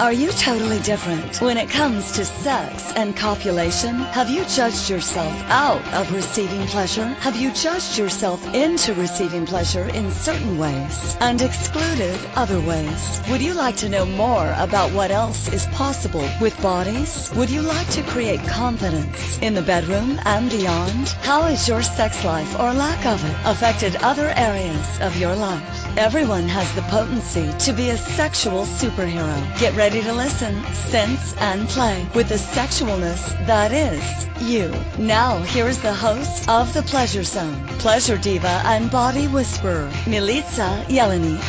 Are you totally different when it comes to sex and copulation? Have you judged yourself out of receiving pleasure? Have you judged yourself into receiving pleasure in certain ways and excluded other ways? Would you like to know more about what else is possible with bodies? Would you like to create confidence in the bedroom and beyond? How has your sex life or lack of it affected other areas of your life? Everyone has the potency to be a sexual superhero. Get ready to listen, sense, and play with the sexualness that is you. Now, here's the host of The Pleasure Zone, pleasure diva and body whisperer, Milica Jelenic.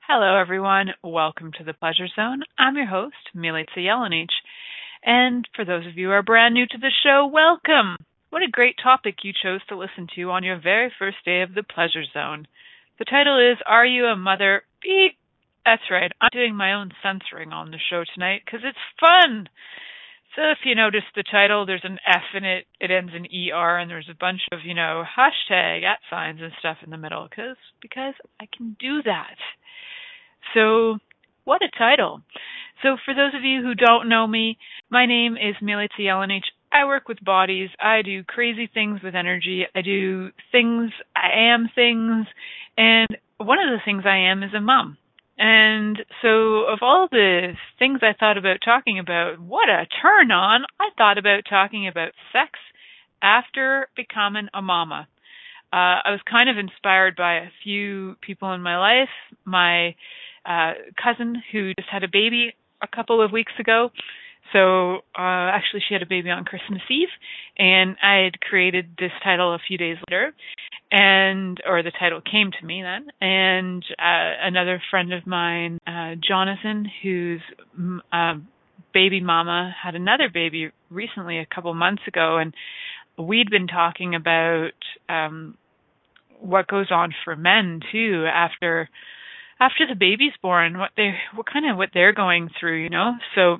Hello, everyone. Welcome to the Pleasure Zone. I'm your host, Milica Jelenic. And for those of you who are brand new to the show, welcome. What a great topic you chose to listen to on your very first day of the Pleasure Zone. The title is Are You a Mother? Beep. That's right. I'm doing my own censoring on the show tonight because it's fun. So if you notice the title, there's an F in it. It ends in ER, and there's a bunch of you know hashtag at signs and stuff in the middle because because I can do that. So what a title. So for those of you who don't know me, my name is Milica Jelenic. I work with bodies. I do crazy things with energy. I do things. I am things. And one of the things I am is a mom. And so, of all the things I thought about talking about, what a turn on! I thought about talking about sex after becoming a mama. Uh, I was kind of inspired by a few people in my life. My uh, cousin, who just had a baby a couple of weeks ago, so uh, actually, she had a baby on Christmas Eve, and I had created this title a few days later, and or the title came to me then. And uh, another friend of mine, uh, Jonathan, whose uh, baby mama had another baby recently, a couple months ago, and we'd been talking about um, what goes on for men too after after the baby's born, what they what kind of what they're going through, you know. So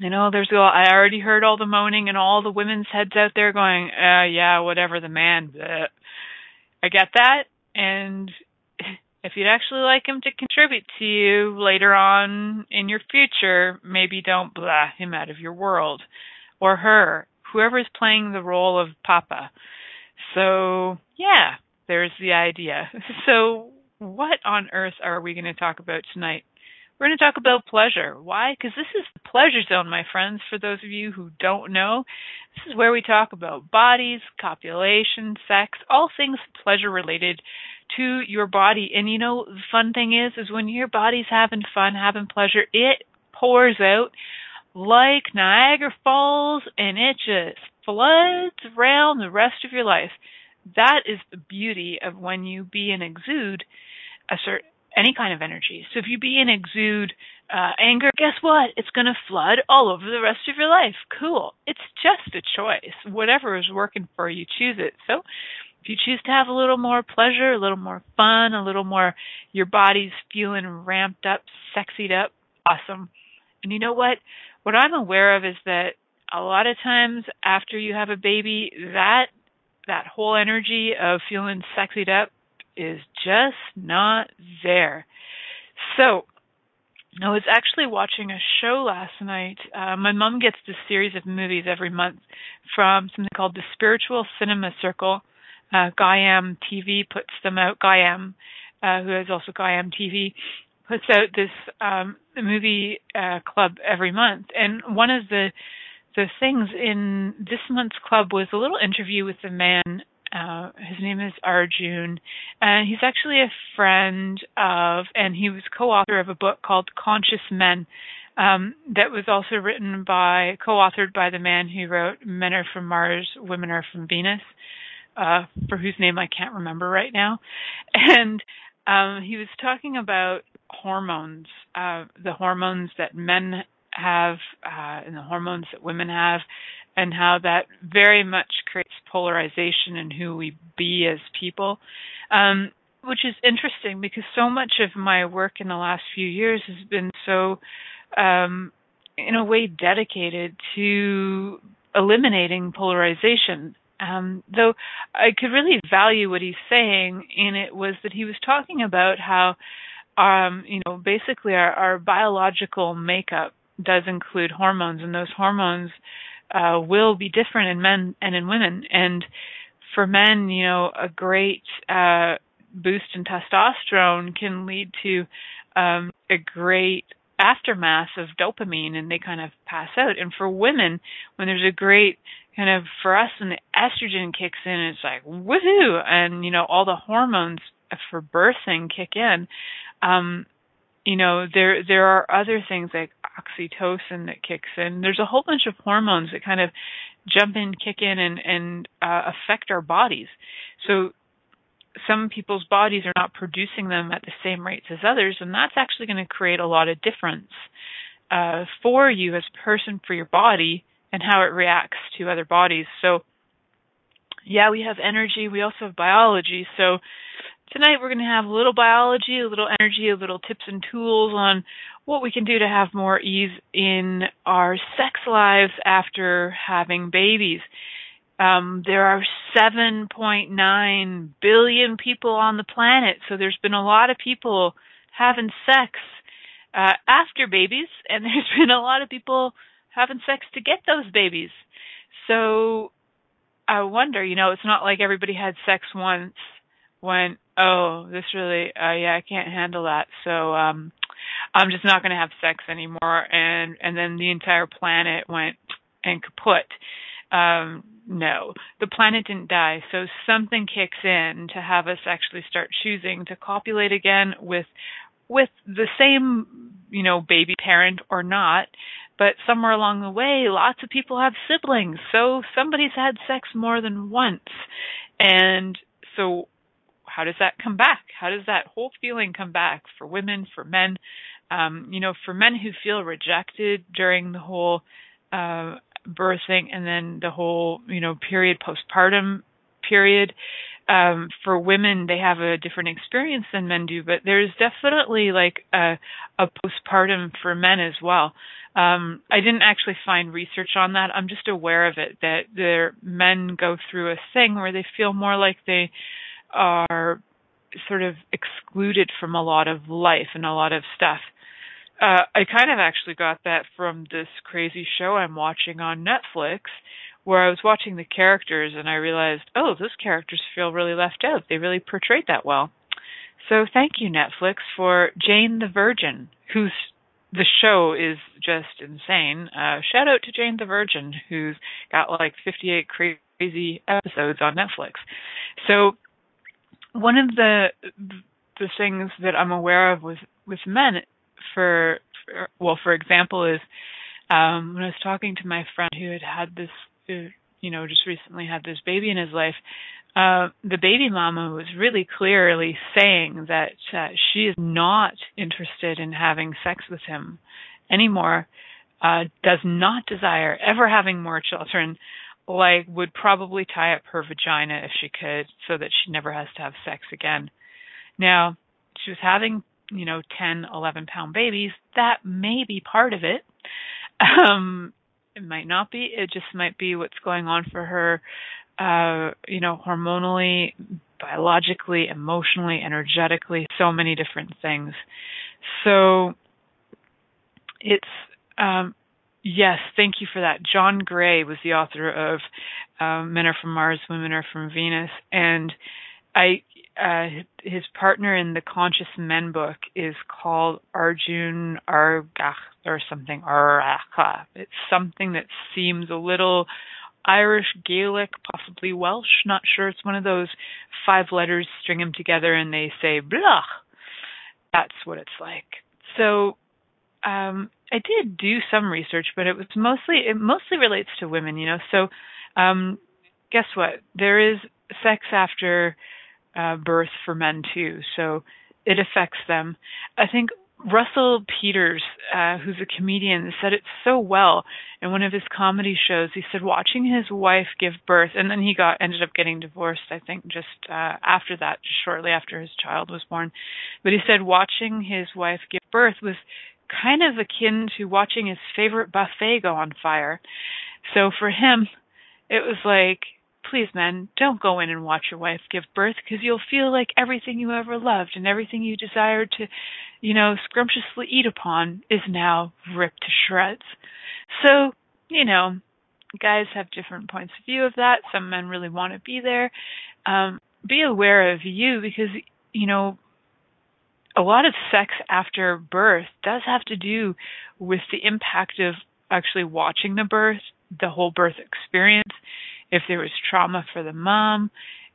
you know, there's all, I already heard all the moaning and all the women's heads out there going, uh, yeah, whatever the man. Bleh. I get that. And if you'd actually like him to contribute to you later on in your future, maybe don't blah him out of your world or her, whoever's playing the role of Papa. So, yeah, there's the idea. So, what on earth are we going to talk about tonight? We're going to talk about pleasure. Why? Because this is the pleasure zone, my friends. For those of you who don't know, this is where we talk about bodies, copulation, sex, all things pleasure related to your body. And you know, the fun thing is, is when your body's having fun, having pleasure, it pours out like Niagara Falls and it just floods around the rest of your life. That is the beauty of when you be and exude a certain any kind of energy. So if you be and exude uh, anger, guess what? It's going to flood all over the rest of your life. Cool. It's just a choice. Whatever is working for you, choose it. So if you choose to have a little more pleasure, a little more fun, a little more, your body's feeling ramped up, sexied up, awesome. And you know what? What I'm aware of is that a lot of times after you have a baby, that that whole energy of feeling sexied up is just not there. So, I was actually watching a show last night. Uh, my mom gets this series of movies every month from something called the Spiritual Cinema Circle. Uh, Gaiam TV puts them out. Gaiam, uh, who has also Gaiam TV, puts out this um, movie uh, club every month. And one of the the things in this month's club was a little interview with the man uh, his name is Arjun, and he's actually a friend of, and he was co-author of a book called Conscious Men, um, that was also written by, co-authored by the man who wrote Men Are From Mars, Women Are From Venus, uh, for whose name I can't remember right now, and um, he was talking about hormones, uh, the hormones that men have, uh, and the hormones that women have and how that very much creates polarization in who we be as people. Um, which is interesting because so much of my work in the last few years has been so, um, in a way, dedicated to eliminating polarization Um, though I could really value what he's saying and it was that he was talking about how, um, you know, basically our, our biological makeup does include hormones, and those hormones uh, will be different in men and in women. And for men, you know, a great uh, boost in testosterone can lead to um, a great aftermath of dopamine and they kind of pass out. And for women, when there's a great kind of for us when the estrogen kicks in, it's like woohoo, and you know all the hormones for birthing kick in. Um, you know there there are other things like oxytocin that kicks in. There's a whole bunch of hormones that kind of jump in, kick in, and and uh, affect our bodies. So some people's bodies are not producing them at the same rates as others, and that's actually going to create a lot of difference uh, for you as a person, for your body, and how it reacts to other bodies. So, yeah, we have energy, we also have biology. So, tonight we're going to have a little biology, a little energy, a little tips and tools on what we can do to have more ease in our sex lives after having babies. Um, there are 7.9 billion people on the planet, so there's been a lot of people having sex uh, after babies, and there's been a lot of people having sex to get those babies. So I wonder, you know, it's not like everybody had sex once when, oh, this really, uh, yeah, I can't handle that, so um, I'm just not going to have sex anymore, and and then the entire planet went and kaput. Um, no, the planet didn't die. So something kicks in to have us actually start choosing to copulate again with with the same, you know, baby parent or not. But somewhere along the way, lots of people have siblings. So somebody's had sex more than once. And so how does that come back? How does that whole feeling come back for women, for men? Um, you know, for men who feel rejected during the whole uh, birthing and then the whole you know period postpartum period um for women they have a different experience than men do but there's definitely like a a postpartum for men as well um i didn't actually find research on that i'm just aware of it that their men go through a thing where they feel more like they are sort of excluded from a lot of life and a lot of stuff uh, I kind of actually got that from this crazy show I'm watching on Netflix, where I was watching the characters and I realized, oh, those characters feel really left out. They really portrayed that well. So thank you, Netflix, for Jane the Virgin, whose the show is just insane. Uh, shout out to Jane the Virgin, who's got like 58 crazy episodes on Netflix. So one of the the things that I'm aware of with with men for, for well, for example, is um, when I was talking to my friend who had had this, uh, you know, just recently had this baby in his life. Uh, the baby mama was really clearly saying that uh, she is not interested in having sex with him anymore. Uh, does not desire ever having more children. Like would probably tie up her vagina if she could, so that she never has to have sex again. Now she was having you know 10 11 pound babies. That may be part of it. Um it might not be. It just might be what's going on for her uh you know hormonally biologically emotionally energetically so many different things. So it's um yes thank you for that john gray was the author of um, men are from mars women are from venus and i uh, his partner in the Conscious Men book is called Arjun Argach or something Aracha. It's something that seems a little Irish, Gaelic, possibly Welsh. Not sure. It's one of those five letters, string them together, and they say blach. That's what it's like. So um, I did do some research, but it was mostly it mostly relates to women. You know, so um, guess what? There is sex after uh, birth for men too, so it affects them. I think Russell Peters, uh, who's a comedian, said it so well in one of his comedy shows. He said watching his wife give birth, and then he got ended up getting divorced. I think just uh, after that, just shortly after his child was born. But he said watching his wife give birth was kind of akin to watching his favorite buffet go on fire. So for him, it was like please, men, don't go in and watch your wife give birth because you'll feel like everything you ever loved and everything you desired to, you know, scrumptiously eat upon is now ripped to shreds. So, you know, guys have different points of view of that. Some men really want to be there. Um, be aware of you because, you know, a lot of sex after birth does have to do with the impact of actually watching the birth, the whole birth experience, if there was trauma for the mom,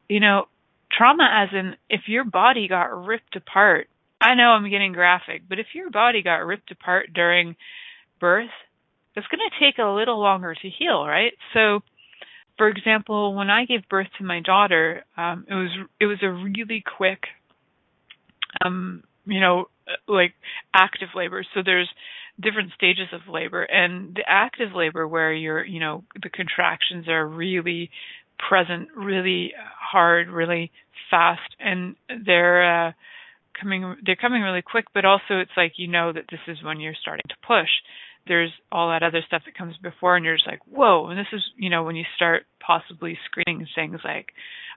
you know, trauma as in if your body got ripped apart. I know I'm getting graphic, but if your body got ripped apart during birth, it's going to take a little longer to heal, right? So, for example, when I gave birth to my daughter, um, it was it was a really quick, um, you know, like active labor. So there's different stages of labor. And the active labor where you're you know the contractions are really present really hard really fast. And they're uh coming they're coming really quick. But also it's like you know that this is when you're starting to push there's all that other stuff that comes before and you're just like whoa and this is you know when you start possibly screaming things like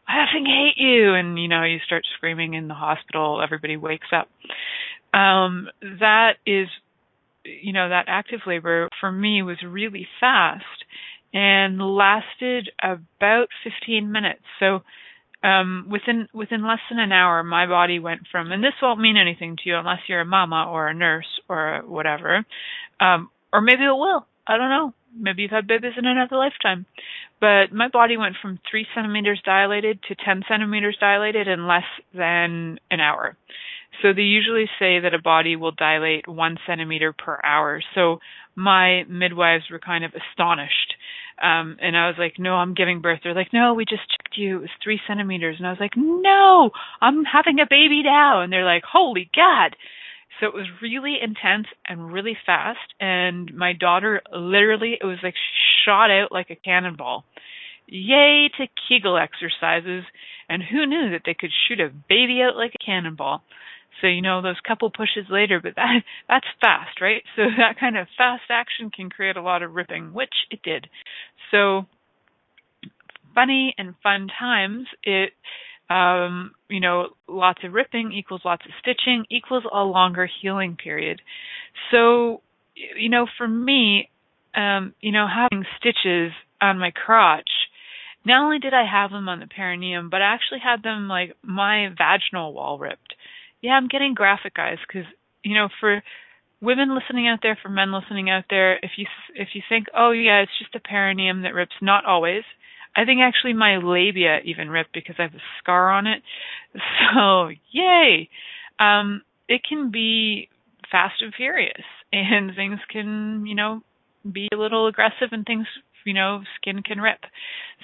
i effing hate you and you know you start screaming in the hospital everybody wakes up um that is you know, that active labor for me was really fast and lasted about 15 minutes. So um, within within less than an hour, my body went from, and this won't mean anything to you unless you're a mama or a nurse or whatever, um, or maybe it will. I don't know. Maybe you've had babies in another lifetime. But my body went from three centimeters dilated to 10 centimeters dilated in less than an hour. So they usually say that a body will dilate one centimeter per hour. So my midwives were kind of astonished. Um, and I was like, no, I'm giving birth. They're like, no, we just checked you. It was three centimeters. And I was like, no, I'm having a baby now. And they're like, holy God. So it was really intense and really fast. And my daughter literally, it was like shot out like a cannonball. Yay to Kegel exercises. And who knew that they could shoot a baby out like a cannonball? So you know those couple pushes later, but that that's fast, right? So that kind of fast action can create a lot of ripping, which it did. So funny and fun times. It um, you know, lots of ripping equals lots of stitching equals a longer healing period. So, you know, for me, um, you know, having stitches on my crotch, not only did I have them on the perineum, but I actually had them like my vaginal wall ripped yeah, I'm getting graphic, guys, because you know, for women listening out there, for men listening out there, if you if you think, oh yeah, it's just the perineum that rips, not always. I think actually my labia even ripped because I have a scar on it. So yay! Um, it can be fast and furious, and things can you know be a little aggressive, and things you know skin can rip.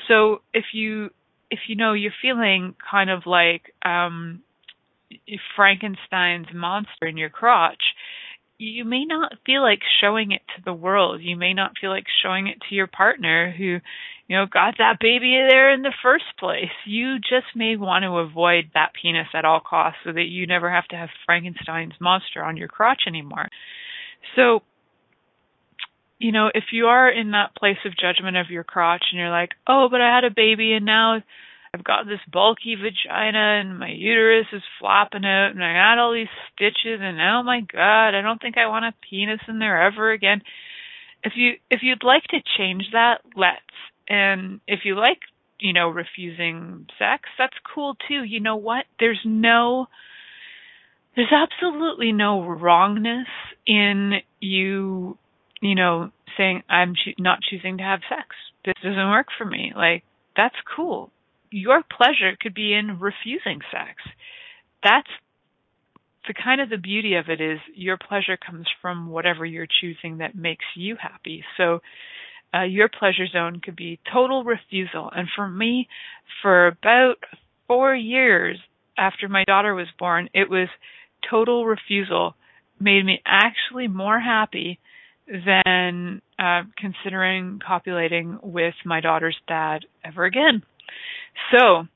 So if you if you know you're feeling kind of like um Frankenstein's monster in your crotch, you may not feel like showing it to the world. You may not feel like showing it to your partner who, you know, got that baby there in the first place. You just may want to avoid that penis at all costs so that you never have to have Frankenstein's monster on your crotch anymore. So, you know, if you are in that place of judgment of your crotch and you're like, oh, but I had a baby and now I've got this bulky vagina and my uterus is flopping out and I got all these stitches and oh my god, I don't think I want a penis in there ever again. If you if you'd like to change that, let's. And if you like, you know, refusing sex, that's cool too. You know what? There's no there's absolutely no wrongness in you, you know, saying I'm cho- not choosing to have sex. This doesn't work for me. Like that's cool your pleasure could be in refusing sex. That's the kind of the beauty of it is your pleasure comes from whatever you're choosing that makes you happy. So uh, your pleasure zone could be total refusal. And for me, for about four years after my daughter was born, it was total refusal made me actually more happy than uh, considering copulating with my daughter's dad ever again. So,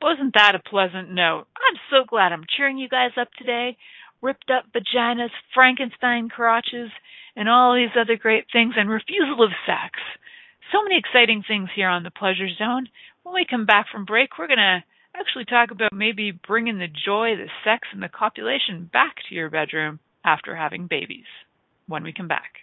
wasn't that a pleasant note? I'm so glad I'm cheering you guys up today. Ripped up vaginas, Frankenstein crotches, and all these other great things, and refusal of sex. So many exciting things here on the Pleasure Zone. When we come back from break, we're going to actually talk about maybe bringing the joy, the sex, and the copulation back to your bedroom after having babies when we come back.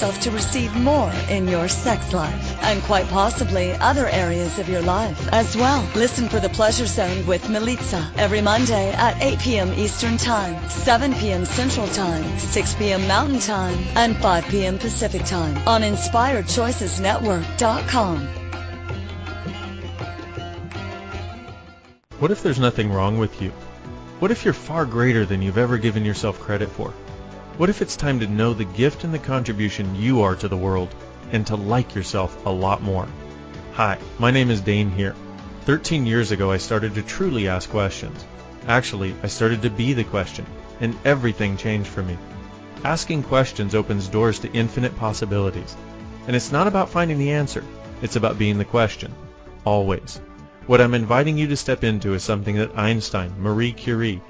yourself to receive more in your sex life and quite possibly other areas of your life as well. Listen for the Pleasure Zone with Milica every Monday at 8 p.m. Eastern Time, 7 p.m. Central Time, 6 p.m. Mountain Time, and 5 p.m. Pacific Time on InspiredChoicesNetwork.com. What if there's nothing wrong with you? What if you're far greater than you've ever given yourself credit for? What if it's time to know the gift and the contribution you are to the world and to like yourself a lot more? Hi, my name is Dain Heer. 13 years ago I started to truly ask questions. Actually, I started to be the question, and everything changed for me. Asking questions opens doors to infinite possibilities. And it's not about finding the answer, it's about being the question. Always. What I'm inviting you to step into is something that Einstein, Marie Curie,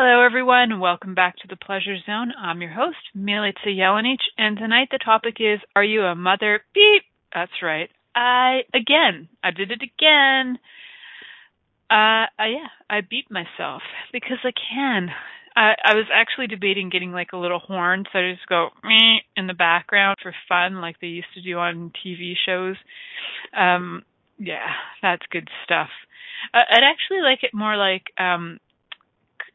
Hello, everyone. Welcome back to the Pleasure Zone. I'm your host, Milica Jelenic, and tonight the topic is Are you a mother? Beep. That's right. I, again, I did it again. Uh, I, yeah, I beat myself because I can. I, I was actually debating getting like a little horn, so I just go in the background for fun, like they used to do on TV shows. Um, yeah, that's good stuff. Uh, I'd actually like it more like um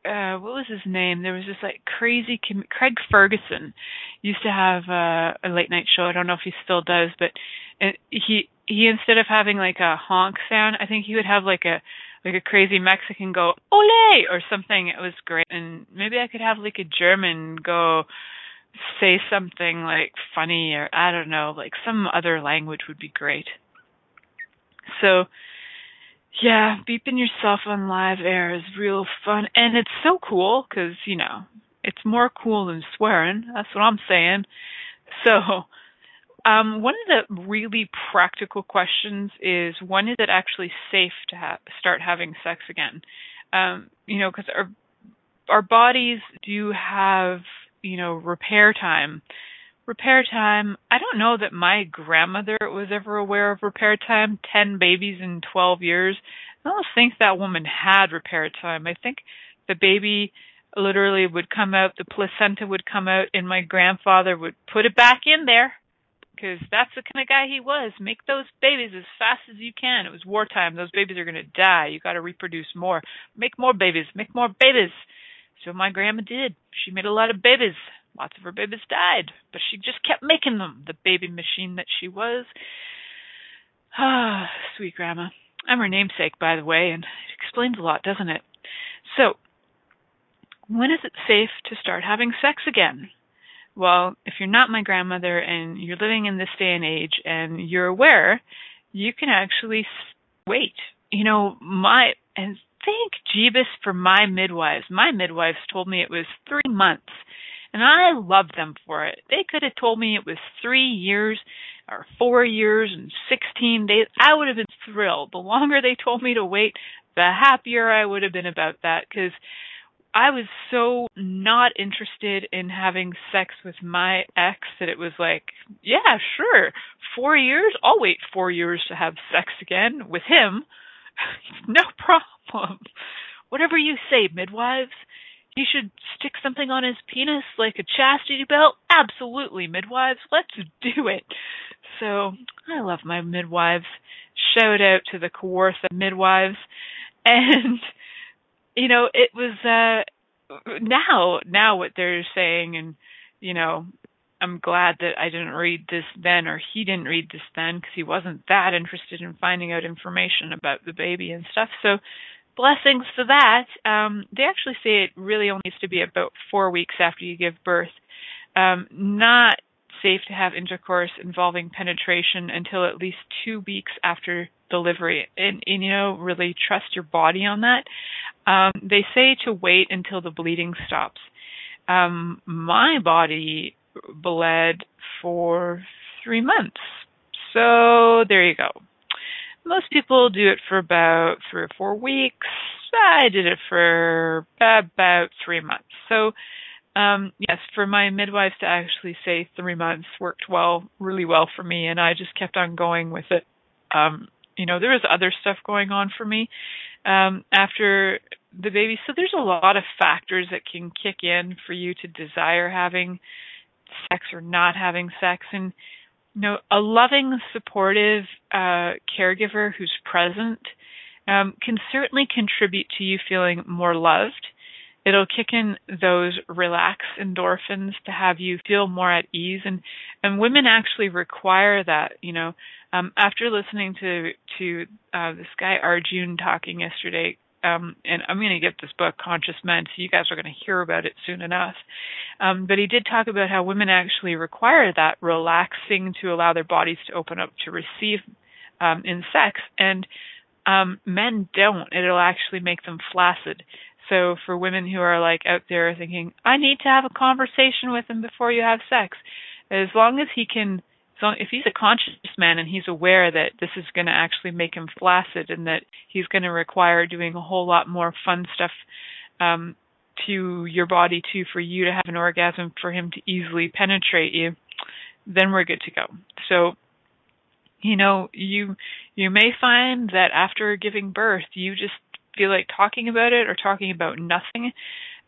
uh what was his name? There was this like crazy com- Craig Ferguson used to have uh, a late night show. I don't know if he still does, but it, he he instead of having like a honk sound, I think he would have like a like a crazy Mexican go ole or something. It was great, and maybe I could have like a German go say something like funny or I don't know, like some other language would be great. So yeah, beeping yourself on live air is real fun, and it's so cool because you know it's more cool than swearing. That's what I'm saying. So, um, one of the really practical questions is when is it actually safe to ha- start having sex again? Um, you know, because our our bodies do have you know repair time repair time. I don't know that my grandmother was ever aware of repair time. Ten babies in twelve years. I don't think that woman had repair time. I think the baby literally would come out, the placenta would come out, and my grandfather would put it back in there because that's the kind of guy he was. Make those babies as fast as you can. It was wartime. Those babies are going to die. You got to reproduce more. Make more babies. Make more babies. So my grandma did. She made a lot of babies. Lots of her babies died, but she just kept making them, the baby machine that she was. Ah, sweet grandma. I'm her namesake, by the way, and it explains a lot, doesn't it? So, when is it safe to start having sex again? Well, if you're not my grandmother and you're living in this day and age and you're aware, you can actually wait. You know, my, and thank Jeebus for my midwives. My midwives told me it was three months And I love them for it. They could have told me it was three years or four years and 16 days. I would have been thrilled. The longer they told me to wait, the happier I would have been about that because I was so not interested in having sex with my ex that it was like, yeah, sure, four years, I'll wait four years to have sex again with him. no problem. Whatever you say, midwives. You should stick something on his penis like a chastity belt? Absolutely, midwives. Let's do it. So, I love my midwives. Shout out to the Kawartha midwives. And you know, it was uh now now what they're saying and you know, I'm glad that I didn't read this then or he didn't read this then because he wasn't that interested in finding out information about the baby and stuff. So blessings for that. Um, they actually say it really only needs to be about four weeks after you give birth. Um, not safe to have intercourse involving penetration until at least two weeks after delivery. And, and you know, really trust your body on that. Um, they say to wait until the bleeding stops. Um, my body bled for three months. So there you go. Most people do it for about three or four weeks. I did it for about three months. So, um, yes, for my midwives to actually say three months worked well, really well for me, and I just kept on going with it. Um, you know, there was other stuff going on for me um, after the baby. So there's a lot of factors that can kick in for you to desire having sex or not having sex, and know, a loving, supportive uh, caregiver who's present um, can certainly contribute to you feeling more loved. It'll kick in those relax endorphins to have you feel more at ease, and and women actually require that. You know, um, after listening to to uh, this guy Arjun talking yesterday, um, and I'm going to get this book, Conscious Men, so you guys are going to hear about it soon enough. Um, but he did talk about how women actually require that relaxing to allow their bodies to open up to receive um, in sex, and um, men don't. It'll actually make them flaccid. So for women who are like out there thinking, I need to have a conversation with him before you have sex, as long as he can if he's a conscious man and he's aware that this is going to actually make him flaccid and that he's going to require doing a whole lot more fun stuff um, to your body too for you to have an orgasm for him to easily penetrate you, then we're good to go. So you know you you may find that after giving birth you just feel like talking about it or talking about nothing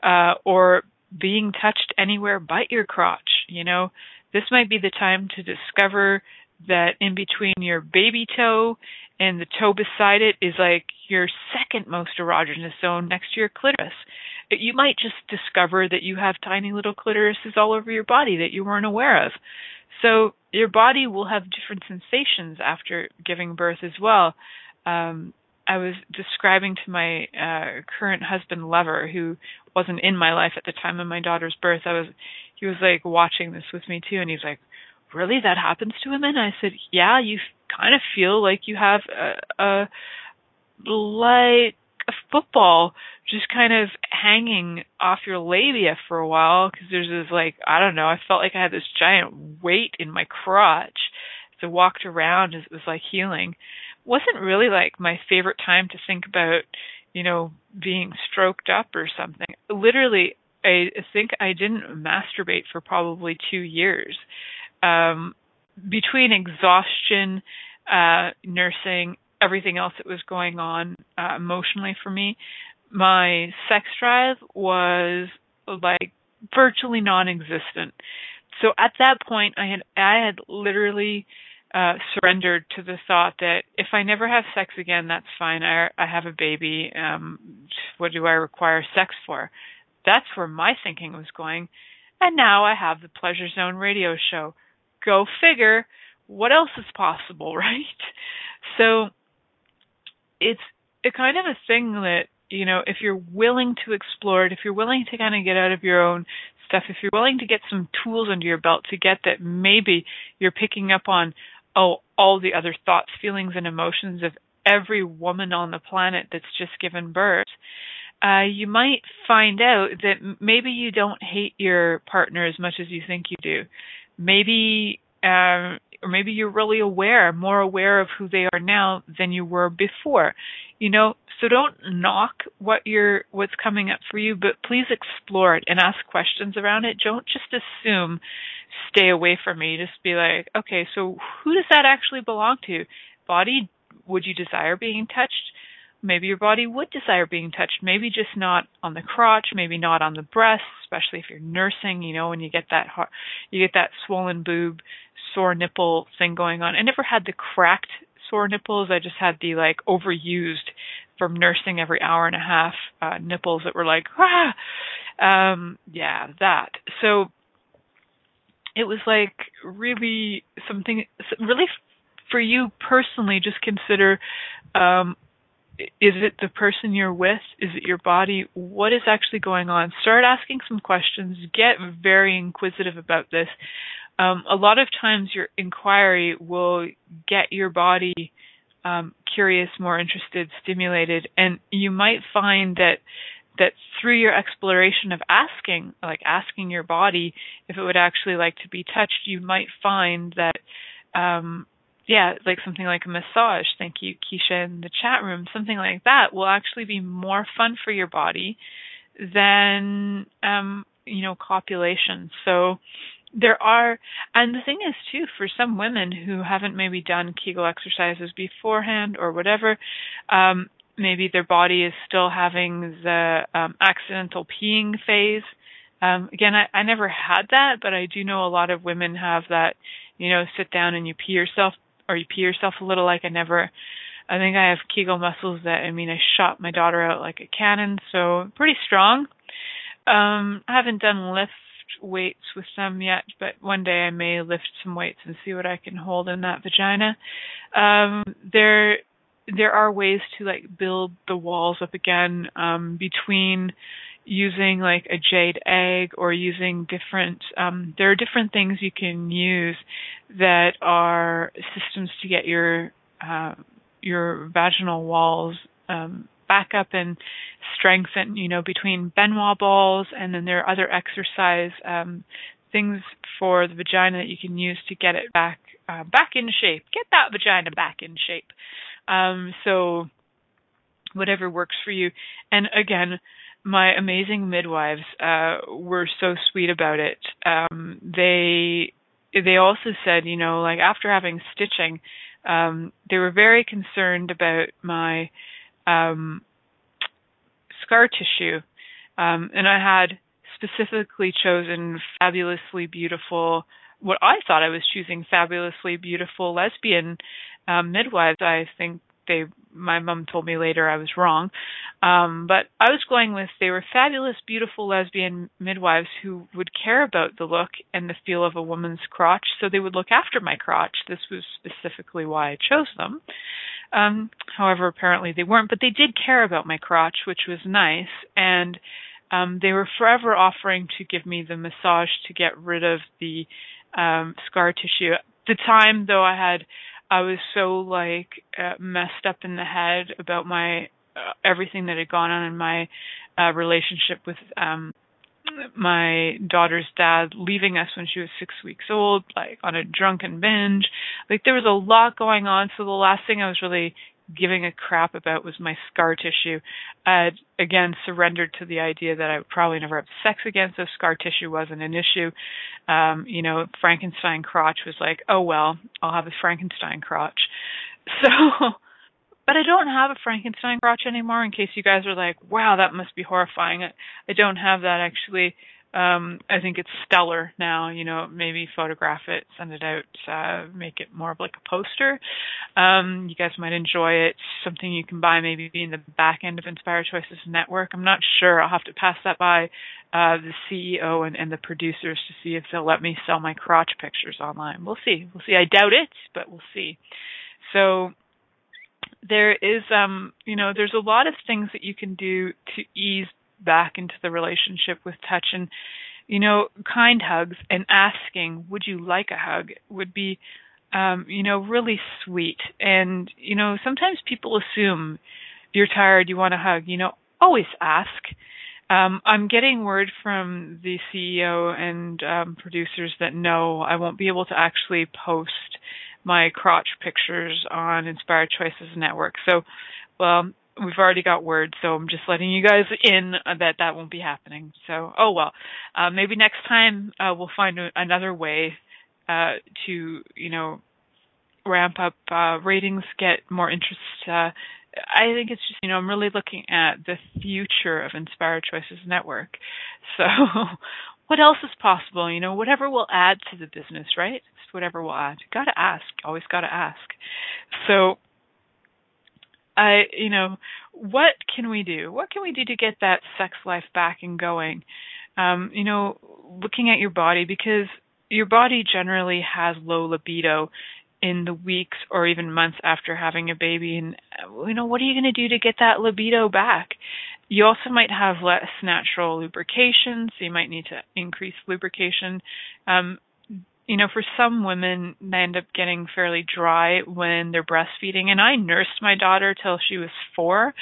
uh or being touched anywhere but your crotch you know this might be the time to discover that in between your baby toe and the toe beside it is like your second most erogenous zone next to your clitoris. You might just discover that you have tiny little clitorises all over your body that you weren't aware of. So your body will have different sensations after giving birth as well. Um, I was describing to my uh, current husband lover, who wasn't in my life at the time of my daughter's birth. I was he was like watching this with me too, and he's like, "Really, that happens to women?" I said, "Yeah, you kind of feel like you have a, a like a football just kind of hanging off your labia for a while because there's this like I don't know. I felt like I had this giant weight in my crotch. So I walked around as it was like healing. wasn't really like my favorite time to think about, you know, being stroked up or something. Literally, I think I didn't masturbate for probably two years. Um, between exhaustion, uh, nursing, everything else that was going on uh, emotionally for me, my sex drive was like virtually non-existent. So at that point, I had I had literally uh, surrendered to the thought that if I never have sex again, that's fine. I I have a baby. Um, what do I require sex for? That's where my thinking was going. And now I have the Pleasure Zone radio show. Go figure. What else is possible, right? So it's a kind of a thing that, you know, if you're willing to explore it, if you're willing to kind of get out of your own stuff, if you're willing to get some tools under your belt to get that maybe you're picking up on, oh, all the other thoughts, feelings, and emotions of every woman on the planet that's just given birth, uh, you might find out that maybe you don't hate your partner as much as you think you do. Maybe, um, or maybe you're really aware, more aware of who they are now than you were before. You know, so don't knock what you're, what's coming up for you, but please explore it and ask questions around it. Don't just assume, stay away from me. Just be like, okay, so who does that actually belong to? Body, would you desire being touched? Maybe your body would desire being touched. Maybe just not on the crotch maybe not on the breast especially if you're nursing you know when you get that heart, you get that swollen boob sore nipple thing going on. I never had the cracked sore nipples. I just had the like overused from nursing every hour and a half uh nipples that were like ah! Um yeah that. So it was like really something really for you personally just consider um is it the person you're with? Is it your body? What is actually going on? Start asking some questions. Get very inquisitive about this. Um, a lot of times, your inquiry will get your body um, curious, more interested, stimulated, and you might find that that through your exploration of asking, like asking your body if it would actually like to be touched, you might find that um, yeah, like something like a massage. Thank you, Keisha, in the chat room. Something like that will actually be more fun for your body than, um, you know, copulation. So there are, and the thing is too, for some women who haven't maybe done Kegel exercises beforehand or whatever, um, maybe their body is still having the um, accidental peeing phase. Um, again, I, I never had that, but I do know a lot of women have that, you know, sit down and you pee yourself or you pee yourself a little like I never I think I have Kegel muscles that I mean I shot my daughter out like a cannon, so pretty strong. Um I haven't done lift weights with them yet, but one day I may lift some weights and see what I can hold in that vagina. Um there there are ways to like build the walls up again um between using like a jade egg or using different um, there are different things you can use that are systems to get your uh, your vaginal walls um, back up and strengthen you know between Ben Wa balls. And then there are other exercise um, things for the vagina that you can use to get it back uh, back in shape. Get that vagina back in shape. Um, so whatever works for you. And again my amazing midwives uh, were so sweet about it. Um, they they also said, you know, like after having stitching, um, they were very concerned about my um, scar tissue, um, and I had specifically chosen fabulously beautiful. What I thought I was choosing fabulously beautiful lesbian um, midwives. I think they my mom told me later I was wrong. Um, but I was going with they were fabulous, beautiful lesbian midwives who would care about the look and the feel of a woman's crotch, so they would look after my crotch. This was specifically why I chose them. Um, however, apparently they weren't, but they did care about my crotch, which was nice. And um, they were forever offering to give me the massage to get rid of the um, scar tissue. At the time, though, I had I was so like uh, messed up in the head about my uh, everything that had gone on in my uh, relationship with um my daughter's dad leaving us when she was six weeks old, like on a drunken binge. Like there was a lot going on. So the last thing I was really giving a crap about was my scar tissue. I again surrendered to the idea that I would probably never have sex again, so scar tissue wasn't an issue. Um, you know, Frankenstein crotch was like, oh well, I'll have a Frankenstein crotch. So, but I don't have a Frankenstein crotch anymore. In case you guys are like, wow, that must be horrifying. I, I don't have that actually um I think it's stellar now, you know, maybe photograph it, send it out, uh make it more of like a poster. Um you guys might enjoy it. Something you can buy maybe in the back end of Inspire Choices Network. I'm not sure. I'll have to pass that by uh the CEO and, and the producers to see if they'll let me sell my crotch pictures online. We'll see. We'll see. I doubt it, but we'll see. So there is um you know, there's a lot of things that you can do to ease back into the relationship with touch and you know kind hugs and asking would you like a hug would be um you know really sweet and you know sometimes people assume you're tired you want a hug you know always ask. Um, I'm getting word from the CEO and um, producers that no, I won't be able to actually post my crotch pictures on Inspired Choices Network. So, well, we've already got word, so I'm just letting you guys in that that won't be happening. So, oh well, uh, maybe next time uh, we'll find a, another way uh, to, you know, ramp up uh, ratings, get more interest. Uh, I think it's just, you know, I'm really looking at the future of Inspired Choices Network. So, what else is possible? You know, whatever will add to the business, right? Whatever will add. Got to ask. Always got to ask. So, I, you know, what can we do? What can we do to get that sex life back and going? Um, you know, looking at your body because your body generally has low libido in the weeks or even months after having a baby and you know what are you going to do to get that libido back you also might have less natural lubrication so you might need to increase lubrication um, you know for some women they end up getting fairly dry when they're breastfeeding and i nursed my daughter till she was four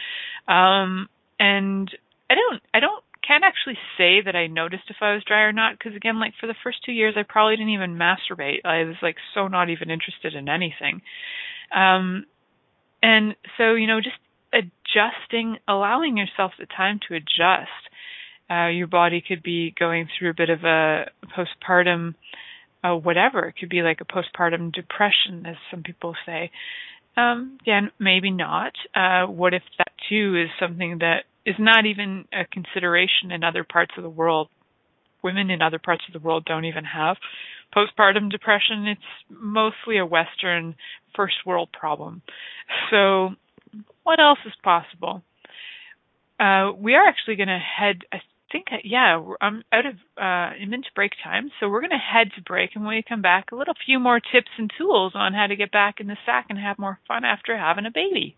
um, and i don't i don't can't actually say that I noticed if I was dry or not because again, like for the first two years, I probably didn't even masturbate. I was like so not even interested in anything. Um, and so you know, just adjusting, allowing yourself the time to adjust. Uh, your body could be going through a bit of a postpartum, whatever. It could be like a postpartum depression, as some people say. Um, maybe not. Uh, what if that too is something that is not even a consideration in other parts of the world. Women in other parts of the world don't even have postpartum depression. It's mostly a Western first world problem. So, what else is possible? Uh, we are actually going to head. I think, yeah, I'm out of. Uh, I'm into break time, so we're going to head to break, and when we come back, a little few more tips and tools on how to get back in the sack and have more fun after having a baby.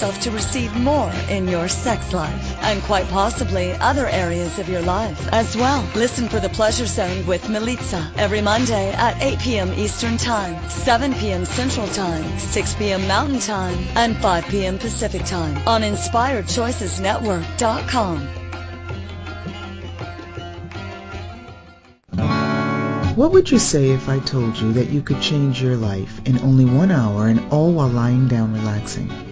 yourself to receive more in your sex life and quite possibly other areas of your life as well. Listen for the Pleasure Zone with Milica every Monday at 8 p.m. Eastern Time, 7 p.m. Central Time, 6 p.m. Mountain Time, and 5 p.m. Pacific Time on InspiredChoicesNetwork.com. What would you say if I told you that you could change your life in only one hour and all while lying down relaxing?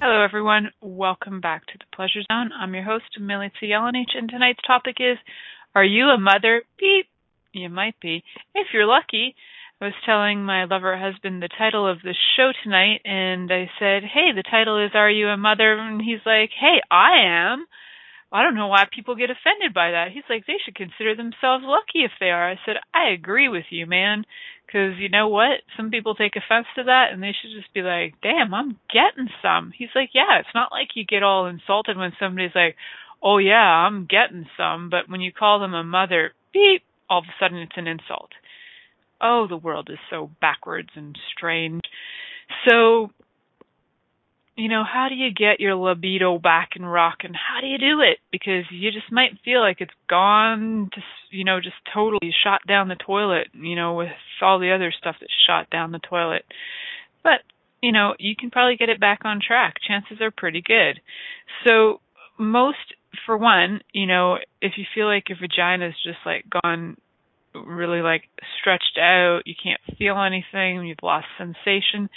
Hello, everyone. Welcome back to the Pleasure Zone. I'm your host, Milica Jelenic, and tonight's topic is Are you a mother? Beep. You might be. If you're lucky, I was telling my lover husband the title of the show tonight, and I said, Hey, the title is Are You a Mother? And he's like, Hey, I am. I don't know why people get offended by that. He's like, they should consider themselves lucky if they are. I said, I agree with you, man. Because you know what? Some people take offense to that and they should just be like, damn, I'm getting some. He's like, yeah, it's not like you get all insulted when somebody's like, oh, yeah, I'm getting some. But when you call them a mother, beep, all of a sudden it's an insult. Oh, the world is so backwards and strange. So you know, how do you get your libido back and rocking? How do you do it? Because you just might feel like it's gone to, you know, just totally shot down the toilet, you know, with all the other stuff that's shot down the toilet. But, you know, you can probably get it back on track. Chances are pretty good. So, most, for one, you know, if you feel like your vagina's just like gone really like stretched out, you can't feel anything, you've lost sensation,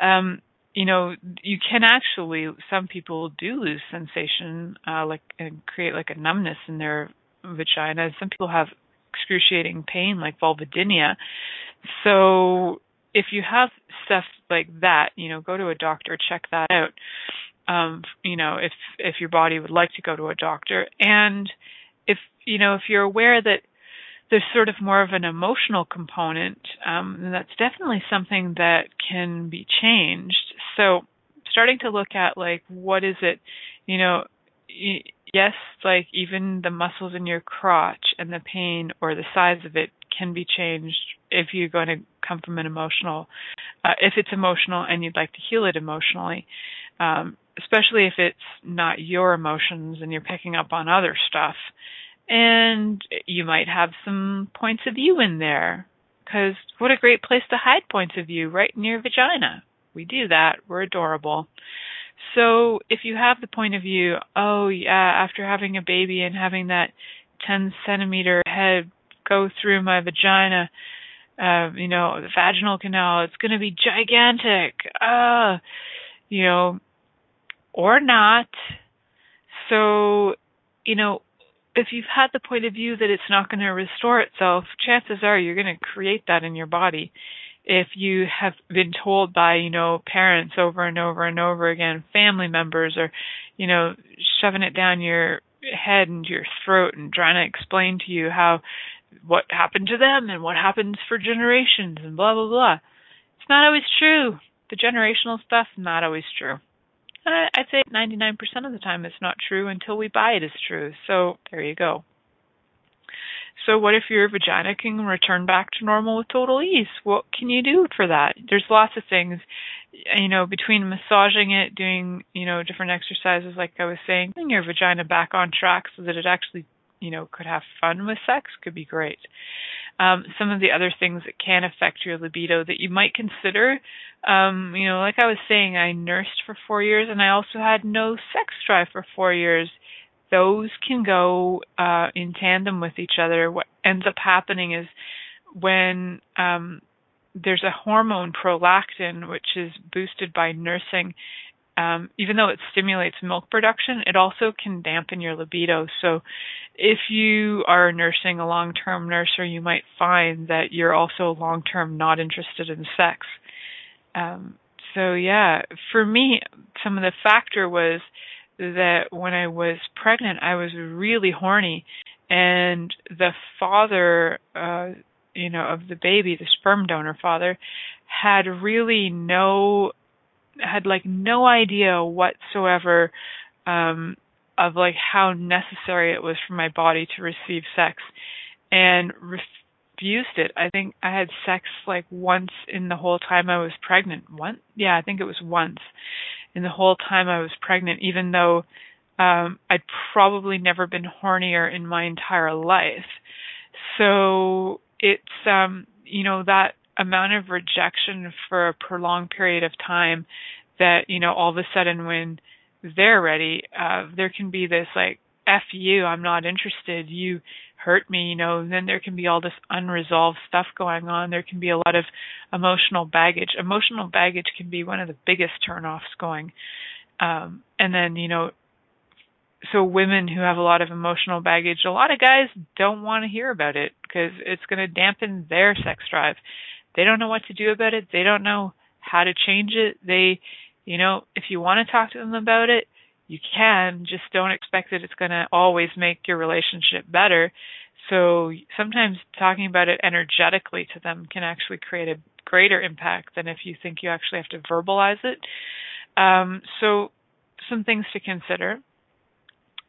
um, you know, you can actually, some people do lose sensation, uh, like, and create like a numbness in their vagina. Some people have excruciating pain, like vulvodynia. So, if you have stuff like that, you know, go to a doctor, check that out. Um, you know, if if your body would like to go to a doctor, and if you know, if you're aware that there's sort of more of an emotional component, um, and that's definitely something that can be changed. So, starting to look at like what is it, you know, yes, like even the muscles in your crotch and the pain or the size of it can be changed if you're going to come from an emotional, uh, if it's emotional and you'd like to heal it emotionally. Um, especially if it's not your emotions and you're picking up on other stuff and you might have some points of view in there. Because what a great place to hide points of view right near vagina. We do that. We're adorable. So if you have the point of view, oh yeah, after having a baby and having that 10 centimeter head go through my vagina, uh, you know, the vaginal canal, it's going to be gigantic. Uh, you know, or not. So, you know, if you've had the point of view that it's not going to restore itself, chances are you're going to create that in your body. If you have been told by, you know, parents over and over and over again, family members, or, you know, shoving it down your head and your throat and trying to explain to you how what happened to them and what happens for generations and blah blah blah. It's not always true. The generational stuff not always true. Uh, I'd say 99% of the time it's not true until we buy it as true. So there you go. So what if your vagina can return back to normal with total ease? What can you do for that? There's lots of things, you know, between massaging it, doing, you know, different exercises like I was saying, getting your vagina back on track so that it actually, you know, could have fun with sex could be great. Um, some of the other things that can affect your libido that you might consider um, you know, like I was saying, I nursed for four years and I also had no sex drive for four years. Those can go uh, in tandem with each other. What ends up happening is when um, there's a hormone prolactin, which is boosted by nursing, um, even though it stimulates milk production, it also can dampen your libido. So, if you are nursing a long term nurser, you might find that you're also long term not interested in sex. Um, so yeah, for me, some of the factor was that when I was pregnant, I was really horny, and the father, uh, you know, of the baby, the sperm donor father, had really no, had like no idea whatsoever, um, of like how necessary it was for my body to receive sex, and refused it. I think I had sex like once in the whole time I was pregnant. One, yeah, I think it was once in the whole time I was pregnant, even though um I'd probably never been hornier in my entire life. So it's um you know that amount of rejection for a prolonged period of time that you know all of a sudden when they're ready uh there can be this like f you i'm not interested you hurt me, you know, then there can be all this unresolved stuff going on. There can be a lot of emotional baggage. Emotional baggage can be one of the biggest turnoffs going. Um, and then, you know, so women who have a lot of emotional baggage, a lot of guys don't want to hear about it because it's going to dampen their sex drive. They don't know what to do about it. They don't know how to change it. They, you know, if you want to talk to them about it, you can, just don't expect that it's going to always make your relationship better. So sometimes talking about it energetically to them can actually create a greater impact than if you think you actually have to verbalize it. Um, so some things to consider.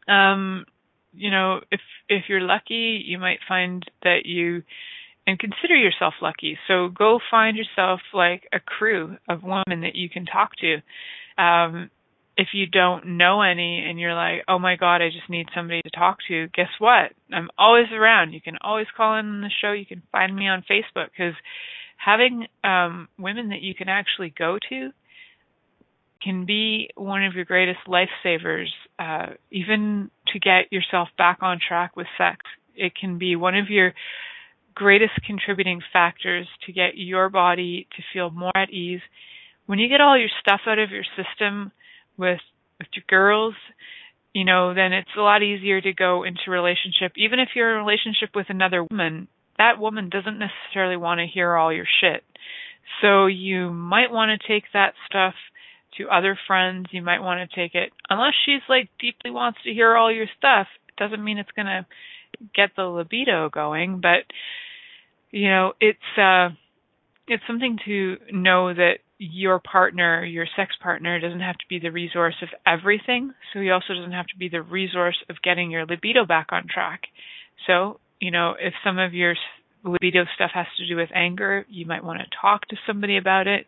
Um, you know, if if you're lucky, you might find that you and consider yourself lucky. So go find yourself like a crew of women that you can talk to. Um, if you don't know any and you're like, oh my God, I just need somebody to talk to, guess what? I'm always around. You can always call in on the show. You can find me on Facebook because having um, women that you can actually go to can be one of your greatest lifesavers, uh, even to get yourself back on track with sex. It can be one of your greatest contributing factors to get your body to feel more at ease. When you get all your stuff out of your system with with your girls, you know, then it's a lot easier to go into relationship. Even if you're in a relationship with another woman, that woman doesn't necessarily want to hear all your shit. So you might want to take that stuff to other friends. You might want to take it, unless she's like deeply wants to hear all your stuff. It doesn't mean it's going to get the libido going, but you know, it's uh, it's something to know that your partner, your sex partner, doesn't have to be the resource of everything. So he also doesn't have to be the resource of getting your libido back on track. So, you know, if some of your libido stuff has to do with anger, you might want to talk to somebody about it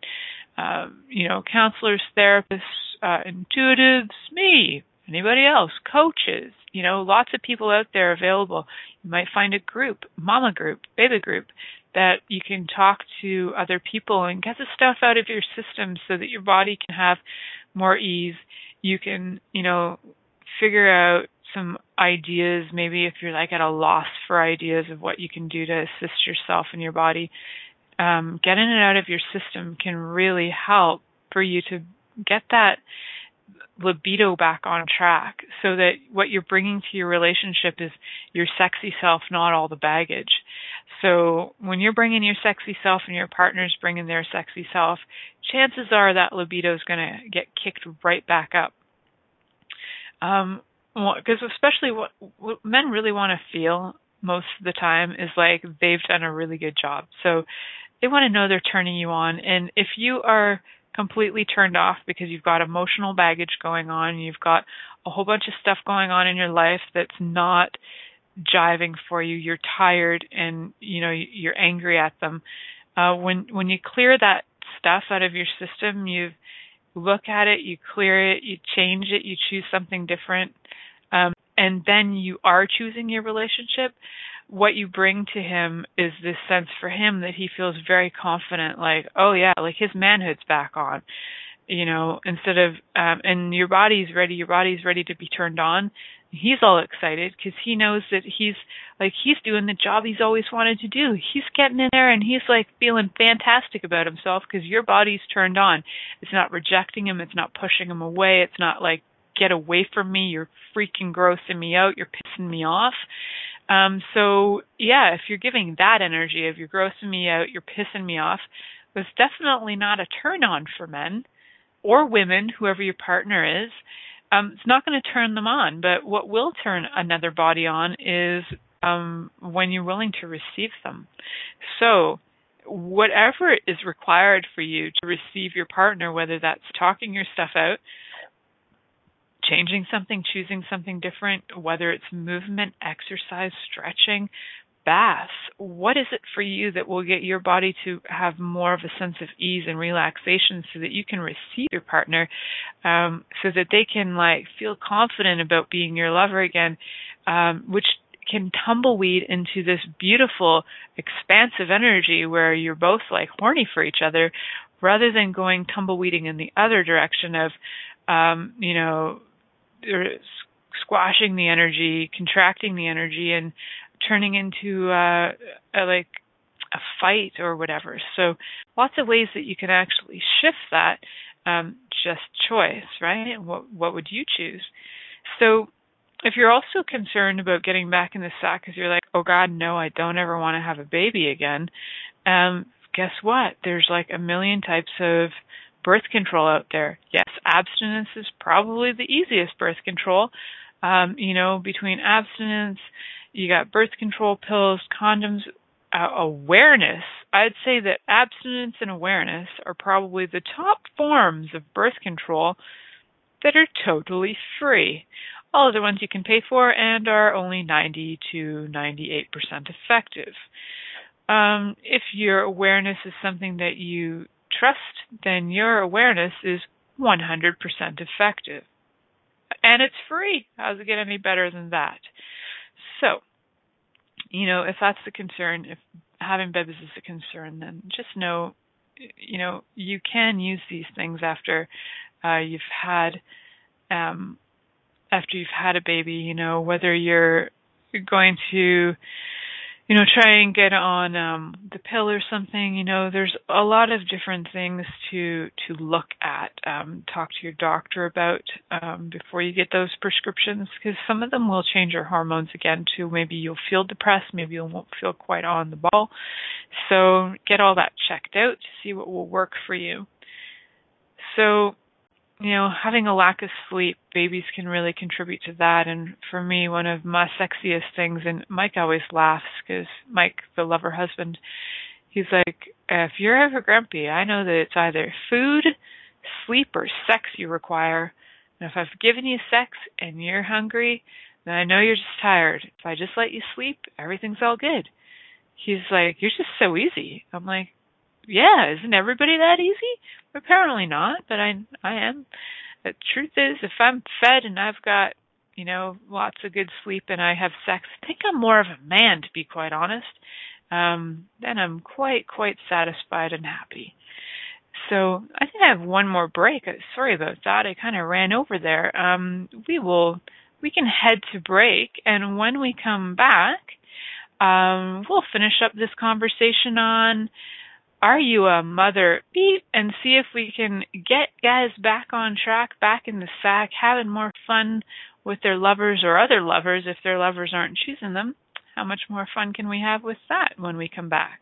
um, you know, counselors, therapists, uh, intuitives, me, anybody else, coaches, you know, lots of people out there available. You might find a group, mama group, baby group, that you can talk to other people and get the stuff out of your system so that your body can have more ease. You can, you know, figure out some ideas, maybe if you're like at a loss for ideas of what you can do to assist yourself and your body um, getting it out of your system can really help for you to get that libido back on track so that what you're bringing to your relationship is your sexy self, not all the baggage. So when you're bringing your sexy self and your partner's bringing their sexy self, chances are that libido is going to get kicked right back up. Um, because especially what, what men really want to feel most of the time is like they've done a really good job. So they want to know they're turning you on. And if you are completely turned off because you've got emotional baggage going on, you've got a whole bunch of stuff going on in your life that's not jiving for you, you're tired and you know you're angry at them. Uh, when when you clear that stuff out of your system, you look at it, you clear it, you change it, you choose something different, and then you are choosing your relationship what you bring to him is this sense for him that he feels very confident like oh yeah like his manhood's back on you know instead of um and your body's ready your body's ready to be turned on. He's all excited because he knows that he's like he's doing the job he's always wanted to do. He's getting in there and he's like feeling fantastic about himself because your body's turned on. It's not rejecting him. It's not pushing him away. It's not like get away from me you're freaking grossing me out you're pissing me off um, so yeah, if you're giving that energy if you're grossing me out, you're pissing me off, that's definitely not a turn on for men or women, whoever your partner is. Um, it's not going to turn them on, but what will turn another body on is um, when you're willing to receive them. So, whatever is required for you to receive your partner, whether that's talking your stuff out, changing something, choosing something different, whether it's movement, exercise, stretching, baths. What is it for you that will get your body to have more of a sense of ease and relaxation so that you can receive your partner um, so that they can like feel confident about being your lover again, um, which can tumbleweed into this beautiful, expansive energy where you're both like horny for each other rather than going tumbleweeding in the other direction of um, you know, squashing the energy, contracting the energy, and turning into uh, a, like a fight or whatever. So lots of ways that you can actually shift that. Um, just choice, right? What what would you choose? So if you're also concerned about getting back in the sack because you're like, oh God, no, I don't ever want to have a baby again. Um, guess what? There's like a million types of birth control out there. Yes, abstinence is probably the easiest birth control. Um, you know, between abstinence, you got birth control pills, condoms, uh, awareness. I'd say that abstinence and awareness are probably the top forms of birth control that are totally free. All other ones you can pay for and are only 90 to 98% effective. Um, if your awareness is something that you trust, then your awareness is 100% effective. And it's free. How's it get any better than that? So, you know, if that's the concern, if having babies is a concern, then just know, you know, you can use these things after uh, you've had, um, after you've had a baby. You know, whether you're going to you know, try and get on um the pill or something, you know, there's a lot of different things to to look at. Um talk to your doctor about um before you get those prescriptions because some of them will change your hormones again too. Maybe you'll feel depressed, maybe you won't feel quite on the ball. So get all that checked out to see what will work for you. So you know, having a lack of sleep, babies can really contribute to that. And for me, one of my sexiest things, and Mike always laughs because Mike, the lover husband, he's like, if you're ever grumpy, I know that it's either food, sleep, or sex you require. And if I've given you sex and you're hungry, then I know you're just tired. If I just let you sleep, everything's all good. He's like, you're just so easy. I'm like, yeah, isn't everybody that easy? Apparently not, but I I am. The truth is, if I'm fed and I've got you know lots of good sleep and I have sex, I think I'm more of a man to be quite honest. Um, then I'm quite quite satisfied and happy. So I think I have one more break. Uh, sorry about that. I kind of ran over there. Um, we will we can head to break, and when we come back, um, we'll finish up this conversation on are you a mother? And see if we can get guys back on track, back in the sack, having more fun with their lovers or other lovers if their lovers aren't choosing them. How much more fun can we have with that when we come back?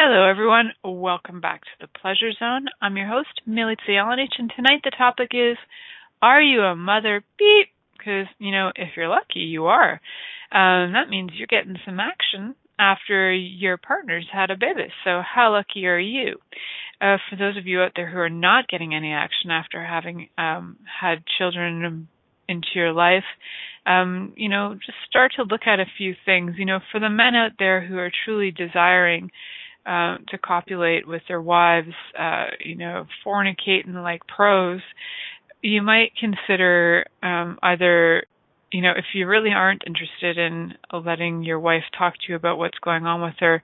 Hello, everyone. Welcome back to the Pleasure Zone. I'm your host, Milica Jelenic, and tonight the topic is Are you a mother? Beep! Because, you know, if you're lucky, you are. Um, that means you're getting some action after your partner's had a baby. So, how lucky are you? Uh, for those of you out there who are not getting any action after having um, had children into your life, um, you know, just start to look at a few things. You know, for the men out there who are truly desiring uh, to copulate with their wives, uh, you know, fornicating like pros, you might consider um, either, you know, if you really aren't interested in letting your wife talk to you about what's going on with her,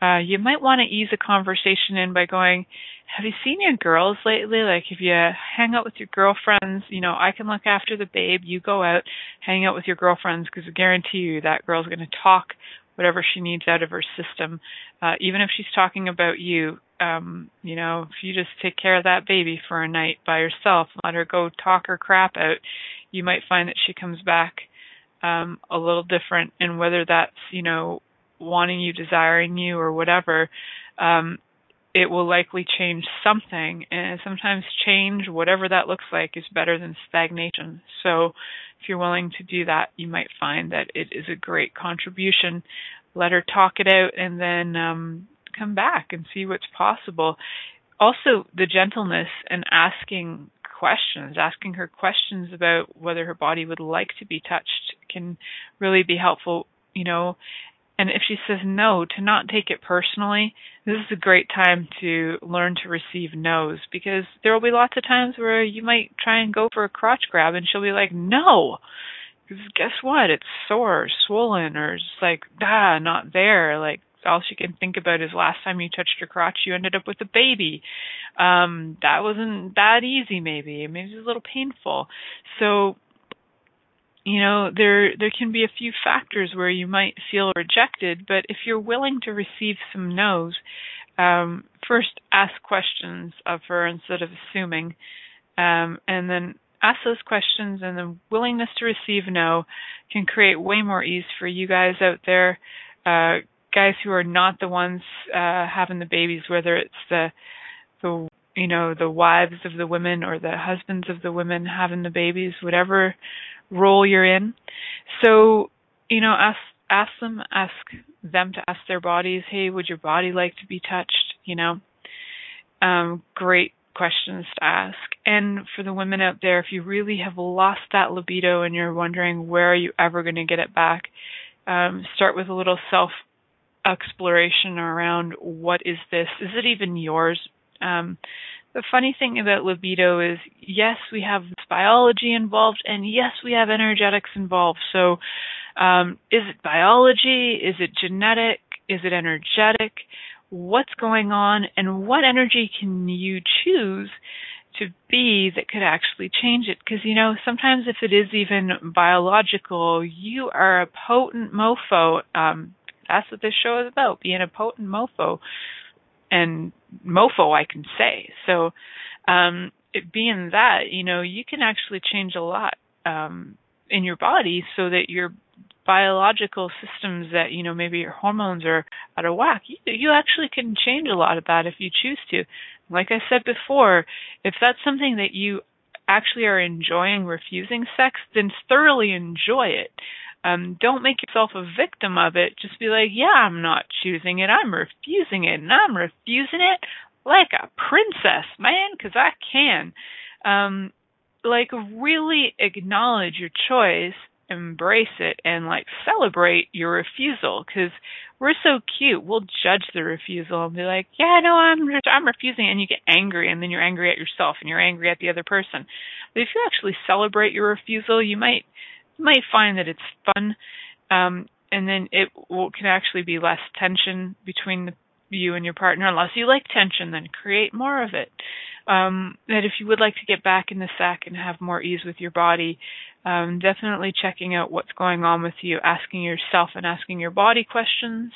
uh, you might want to ease a conversation in by going, have you seen your girls lately? Like, if you hang out with your girlfriends, you know, I can look after the babe. You go out, hang out with your girlfriends, because I guarantee you that girl's going to talk whatever she needs out of her system. Uh, even if she's talking about you, Um, you know, if you just take care of that baby for a night by yourself, let her go talk her crap out, you might find that she comes back um, a little different. And whether that's, you know, wanting you, desiring you, or whatever, um, it will likely change something. And sometimes change, whatever that looks like, is better than stagnation. So if you're willing to do that, you might find that it is a great contribution. Let her talk it out and then um, come back and see what's possible. Also, the gentleness and asking questions, asking her questions about whether her body would like to be touched can really be helpful, you know. And if she says no, to not take it personally. This is a great time to learn to receive no's because there will be lots of times where you might try and go for a crotch grab and she'll be like, no. Because guess what? It's sore, or swollen, or just like, ah, not there. Like, all she can think about is last time you touched her crotch, you ended up with a baby. Um, that wasn't that easy, maybe. Maybe it was a little painful. So, you know, there there can be a few factors where you might feel rejected, but if you're willing to receive some no's, um, first ask questions of her instead of assuming, um, and then ask those questions, and the willingness to receive no can create way more ease for you guys out there. Uh, guys who are not the ones uh, having the babies, whether it's the the you know the wives of the women or the husbands of the women having the babies, whatever role you're in. So you know, ask ask them, ask them to ask their bodies, hey, would your body like to be touched? You know, um, great questions to ask. And for the women out there, if you really have lost that libido and you're wondering where are you ever going to get it back, um, start with a little self exploration around what is this? Is it even yours? Um, the funny thing about libido is, yes, we have biology involved, and yes, we have energetics involved. So, um, is it biology? Is it genetic? Is it energetic? What's going on, and what energy can you choose to be that could actually change it? Because you know, sometimes if it is even biological, you are a potent mofo. Um, that's what this show is about, being a potent mofo. And mofo, I can say. So, um, it being that, you know, you can actually change a lot um, in your body so that your biological systems that you know maybe your hormones are out of whack you, you actually can change a lot of that if you choose to like i said before if that's something that you actually are enjoying refusing sex then thoroughly enjoy it um, don't make yourself a victim of it. Just be like, yeah, I'm not choosing it. I'm refusing it, and I'm refusing it like a princess, man, because I can. Um, like, really acknowledge your choice, embrace it, and like celebrate your refusal. Because we're so cute, we'll judge the refusal and be like, yeah, no, I'm I'm refusing, and you get angry, and then you're angry at yourself, and you're angry at the other person. But if you actually celebrate your refusal, you might might find that it's fun, um, and then it will, can actually be less tension between the, you and your partner. Unless you like tension, then create more of it. Um, that if you would like to get back in the sack and have more ease with your body, um, definitely checking out what's going on with you, asking yourself and asking your body questions,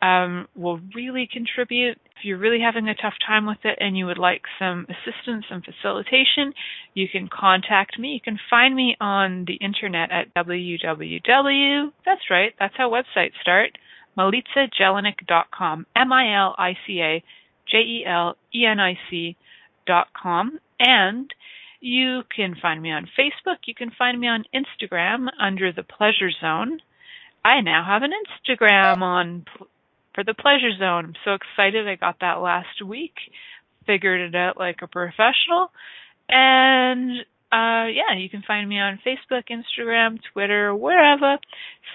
um, will really contribute. If you're really having a tough time with it and you would like some assistance and facilitation, you can contact me. You can find me on the internet at www. That's right, that's how websites start. MilicaJelenic.com. M I L I C A J E L E N I C dot com. And you can find me on Facebook. You can find me on Instagram under the Pleasure Zone. I now have an Instagram on for the pleasure zone. I'm so excited. I got that last week. Figured it out like a professional. And uh yeah, you can find me on Facebook, Instagram, Twitter, wherever.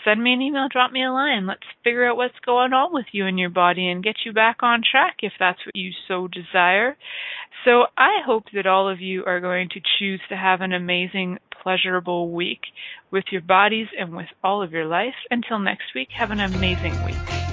Send me an email, drop me a line. Let's figure out what's going on with you and your body and get you back on track if that's what you so desire. So I hope that all of you are going to choose to have an amazing, pleasurable week with your bodies and with all of your life. Until next week, have an amazing week.